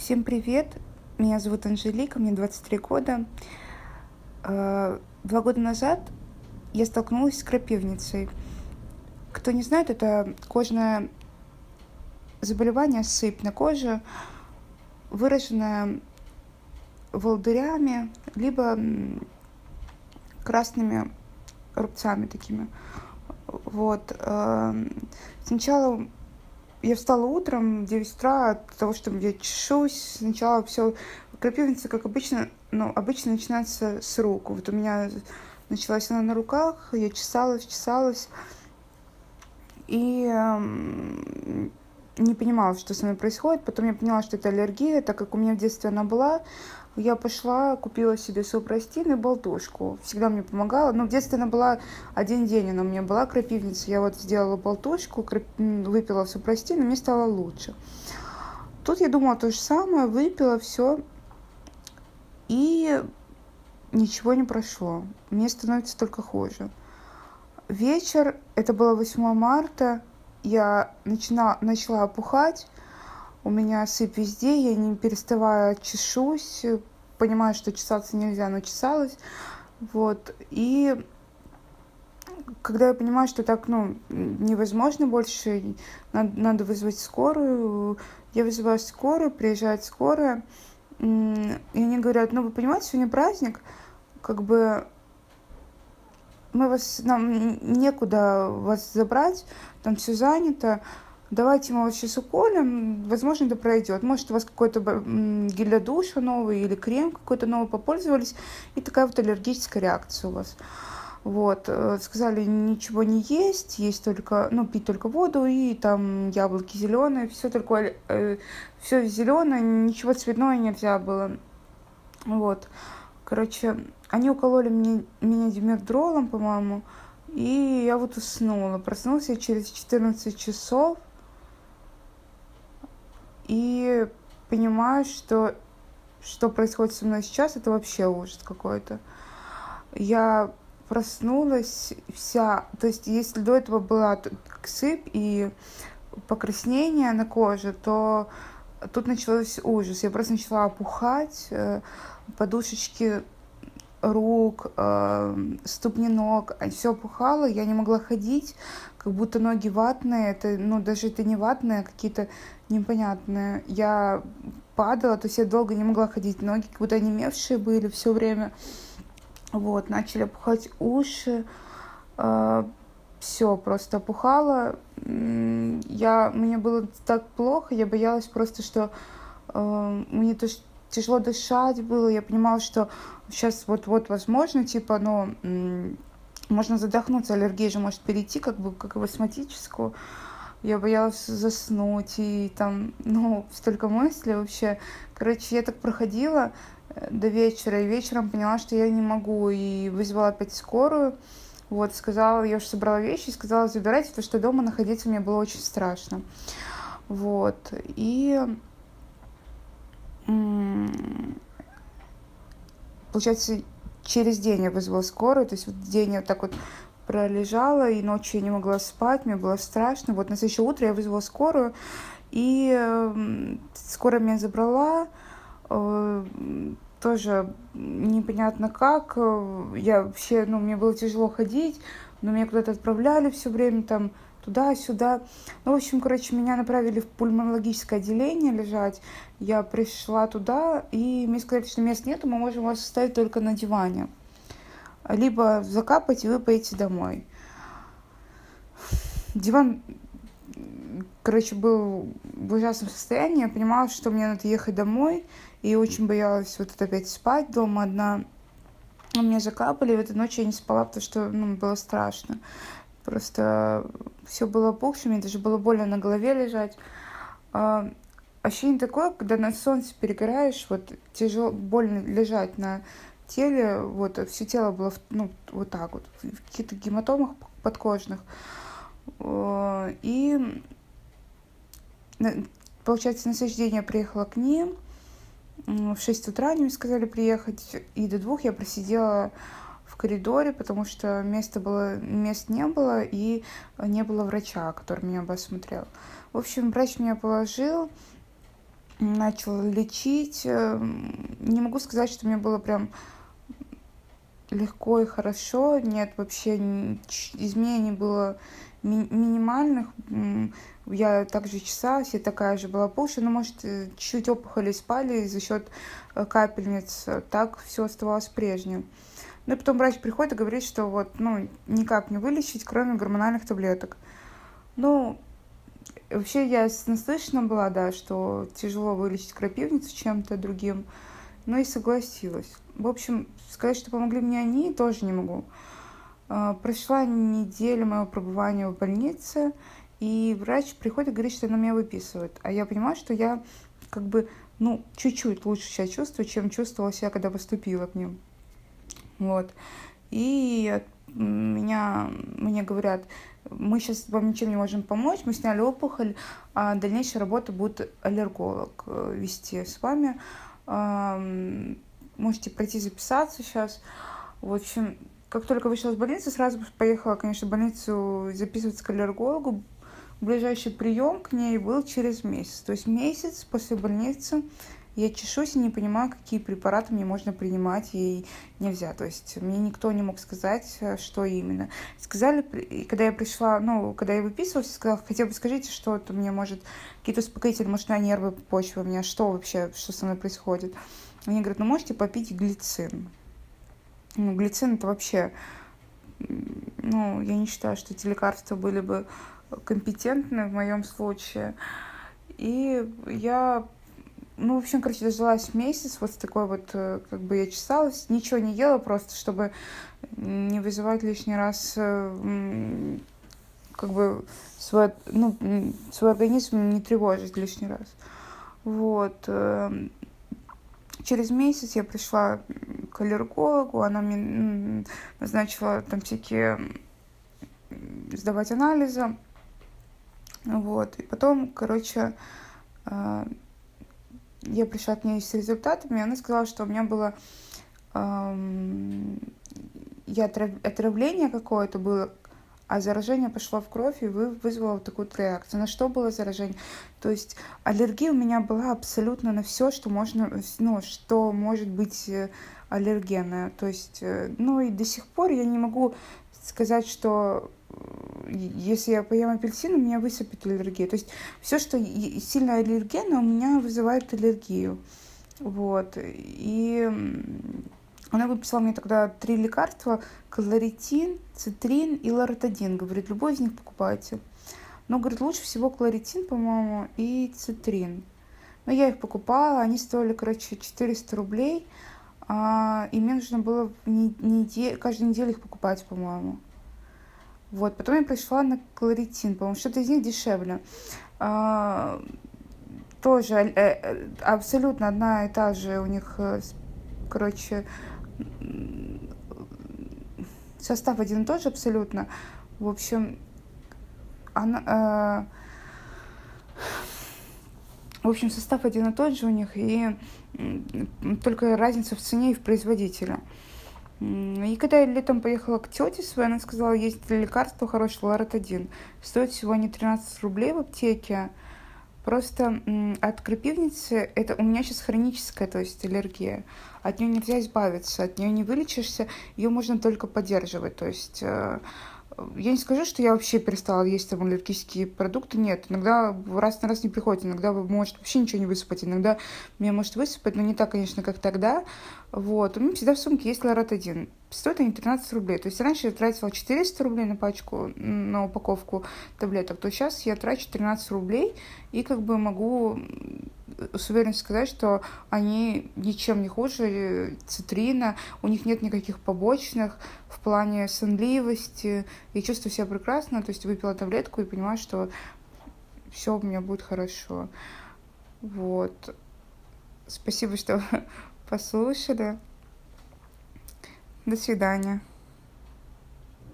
Всем привет! Меня зовут Анжелика, мне 23 года. Э, два года назад я столкнулась с крапивницей. Кто не знает, это кожное заболевание, сыпь на коже, выраженная волдырями, либо красными рубцами такими. Вот. Э, сначала я встала утром в 9 утра от того, что я чешусь. Сначала все крапивница, как обычно, ну, обычно начинается с рук. Вот у меня началась она на руках, я чесалась, чесалась. И эм, не понимала, что со мной происходит. Потом я поняла, что это аллергия, так как у меня в детстве она была я пошла, купила себе супрастин и болтушку. Всегда мне помогала. Но в детстве она была один день, она у меня была крапивница. Я вот сделала болтушку, крап... выпила супрастин, и мне стало лучше. Тут я думала то же самое, выпила все, и ничего не прошло. Мне становится только хуже. Вечер, это было 8 марта, я начала, начала опухать, у меня сыпь везде, я не переставая чешусь, понимаю, что чесаться нельзя, но чесалась. Вот. И когда я понимаю, что так, ну, невозможно больше, надо, надо вызвать скорую, я вызываю скорую, приезжает скорая, и они говорят, ну, вы понимаете, сегодня праздник, как бы мы вас, нам некуда вас забрать, там все занято, давайте мы вас сейчас уколем, возможно, это пройдет. Может, у вас какой-то гель для душа новый или крем какой-то новый попользовались, и такая вот аллергическая реакция у вас. Вот, э, сказали ничего не есть, есть только, ну, пить только воду и там яблоки зеленые, все только, э, все зеленое, ничего цветное нельзя было. Вот, короче, они укололи мне, меня димердролом, по-моему, и я вот уснула. Проснулась я через 14 часов, и понимаю, что что происходит со мной сейчас, это вообще ужас какой-то. Я проснулась вся, то есть если до этого была сыпь и покраснение на коже, то тут началось ужас. Я просто начала опухать, э, подушечки рук, э, ступни ног, все опухало, я не могла ходить, как будто ноги ватные, это, ну, даже это не ватные, а какие-то непонятные. Я падала, то есть я долго не могла ходить, ноги как будто онемевшие были все время. Вот, начали опухать уши, э, все просто опухало. Я, мне было так плохо, я боялась просто, что э, мне то, тяжело дышать было, я понимала, что сейчас вот-вот возможно, типа, но можно задохнуться, аллергия же может перейти как бы как в астматическую. Я боялась заснуть, и там, ну, столько мыслей вообще. Короче, я так проходила э, до вечера, и вечером поняла, что я не могу, и вызвала опять скорую. Вот, сказала, я уже собрала вещи, сказала, забирайте, потому что дома находиться мне было очень страшно. Вот, и получается, через день я вызвала скорую, то есть вот день я так вот пролежала, и ночью я не могла спать, мне было страшно. Вот на следующее утро я вызвала скорую, и э, скорая меня забрала, э, тоже непонятно как. Я вообще, ну, мне было тяжело ходить, но меня куда-то отправляли все время там туда-сюда. Ну, в общем, короче, меня направили в пульмонологическое отделение лежать. Я пришла туда, и мне сказали, что мест нету, мы можем вас оставить только на диване. Либо закапать, и вы поедете домой. Диван, короче, был в ужасном состоянии. Я понимала, что мне надо ехать домой, и очень боялась вот это опять спать дома одна. Меня закапали, и в эту ночь я не спала, потому что ну, было страшно. Просто все было опухшим, мне даже было больно на голове лежать. А, ощущение такое, когда на солнце перегораешь, вот тяжело, больно лежать на теле, вот все тело было ну, вот так вот, в каких-то гематомах подкожных. А, и получается, на следующий день я приехала к ним. В 6 утра они мне сказали приехать, и до двух я просидела коридоре, потому что места было, мест не было и не было врача, который меня бы осмотрел. В общем, врач меня положил, начал лечить. Эм, не могу сказать, что мне было прям легко и хорошо. Нет, вообще изменений было ми- минимальных. Я также чесалась, я такая же была пухшая, но, может, э, чуть-чуть опухоли спали за счет э, капельниц. Так все оставалось прежним. Ну и потом врач приходит и говорит, что вот, ну, никак не вылечить, кроме гормональных таблеток. Ну, вообще я наслышана была, да, что тяжело вылечить крапивницу чем-то другим, но и согласилась. В общем, сказать, что помогли мне они, тоже не могу. А, прошла неделя моего пребывания в больнице, и врач приходит и говорит, что она меня выписывает. А я понимаю, что я как бы, ну, чуть-чуть лучше себя чувствую, чем чувствовала себя, когда поступила к ним. Вот. И меня, мне говорят, мы сейчас вам ничем не можем помочь, мы сняли опухоль, а дальнейшая работа будет аллерголог э, вести с вами. Можете пройти записаться сейчас. В общем, как только вышла из больницы, сразу поехала, конечно, в больницу записываться к аллергологу. Ближайший прием к ней был через месяц. То есть месяц после больницы я чешусь и не понимаю, какие препараты мне можно принимать и нельзя. То есть мне никто не мог сказать, э, что именно. Сказали, когда я пришла, ну, когда я выписывалась, сказала, хотя бы скажите, что это мне может, какие-то успокоители, может, на нервы почвы у меня, что вообще, что со мной происходит. Они говорят, ну, можете попить глицин. Ну, глицин это вообще, ну, я не считаю, что эти лекарства были бы компетентны в моем случае. И я ну, в общем, короче, дождалась месяц, вот с такой вот, э, как бы я чесалась, ничего не ела просто, чтобы не вызывать лишний раз, э, как бы, свой, ну, свой организм не тревожить лишний раз. Вот. Э, через месяц я пришла к аллергологу, она мне назначила там всякие сдавать анализы. Вот. И потом, короче, я пришла к ней с результатами, и она сказала, что у меня было эм, я отрав... отравление какое-то было, а заражение пошло в кровь и вы... вызвало вот такую реакцию. На что было заражение? То есть аллергия у меня была абсолютно на все, что можно, ну, что может быть э, аллергенное. То есть, э, ну и до сих пор я не могу сказать, что если я поем апельсин, у меня высыпет аллергия. То есть все, что сильно аллергенно, у меня вызывает аллергию. Вот. И она выписала мне тогда три лекарства. Кларитин, цитрин и лоротадин. Говорит, любой из них покупайте. Но, говорит, лучше всего кларитин, по-моему, и цитрин. Но я их покупала, они стоили, короче, 400 рублей. А, и мне нужно было не, не, каждую неделю их покупать, по-моему. Вот, потом я пришла на кларитин, по-моему, что-то из них дешевле. А, тоже э, э, абсолютно одна и та же у них, э, короче, состав один и тот же абсолютно. В общем, она... Э, в общем, состав один и тот же у них, и только разница в цене и в производителе. И когда я летом поехала к тете своей, она сказала, есть лекарство хорошее, лоротадин. Стоит всего не 13 рублей в аптеке. Просто от крапивницы, это у меня сейчас хроническая, то есть аллергия. От нее нельзя избавиться, от нее не вылечишься, ее можно только поддерживать. То есть э, я не скажу, что я вообще перестала есть там аллергические продукты, нет. Иногда раз на раз не приходит, иногда может вообще ничего не высыпать, иногда меня может высыпать, но не так, конечно, как тогда. Вот. У меня всегда в сумке есть лорат-1. Стоят они 13 рублей. То есть раньше я тратила 400 рублей на пачку, на упаковку таблеток, то сейчас я трачу 13 рублей и как бы могу с уверенностью сказать, что они ничем не хуже цитрина, у них нет никаких побочных в плане сонливости, и чувствую себя прекрасно, то есть выпила таблетку и понимаю, что все у меня будет хорошо. Вот. Спасибо, что послушали. До свидания.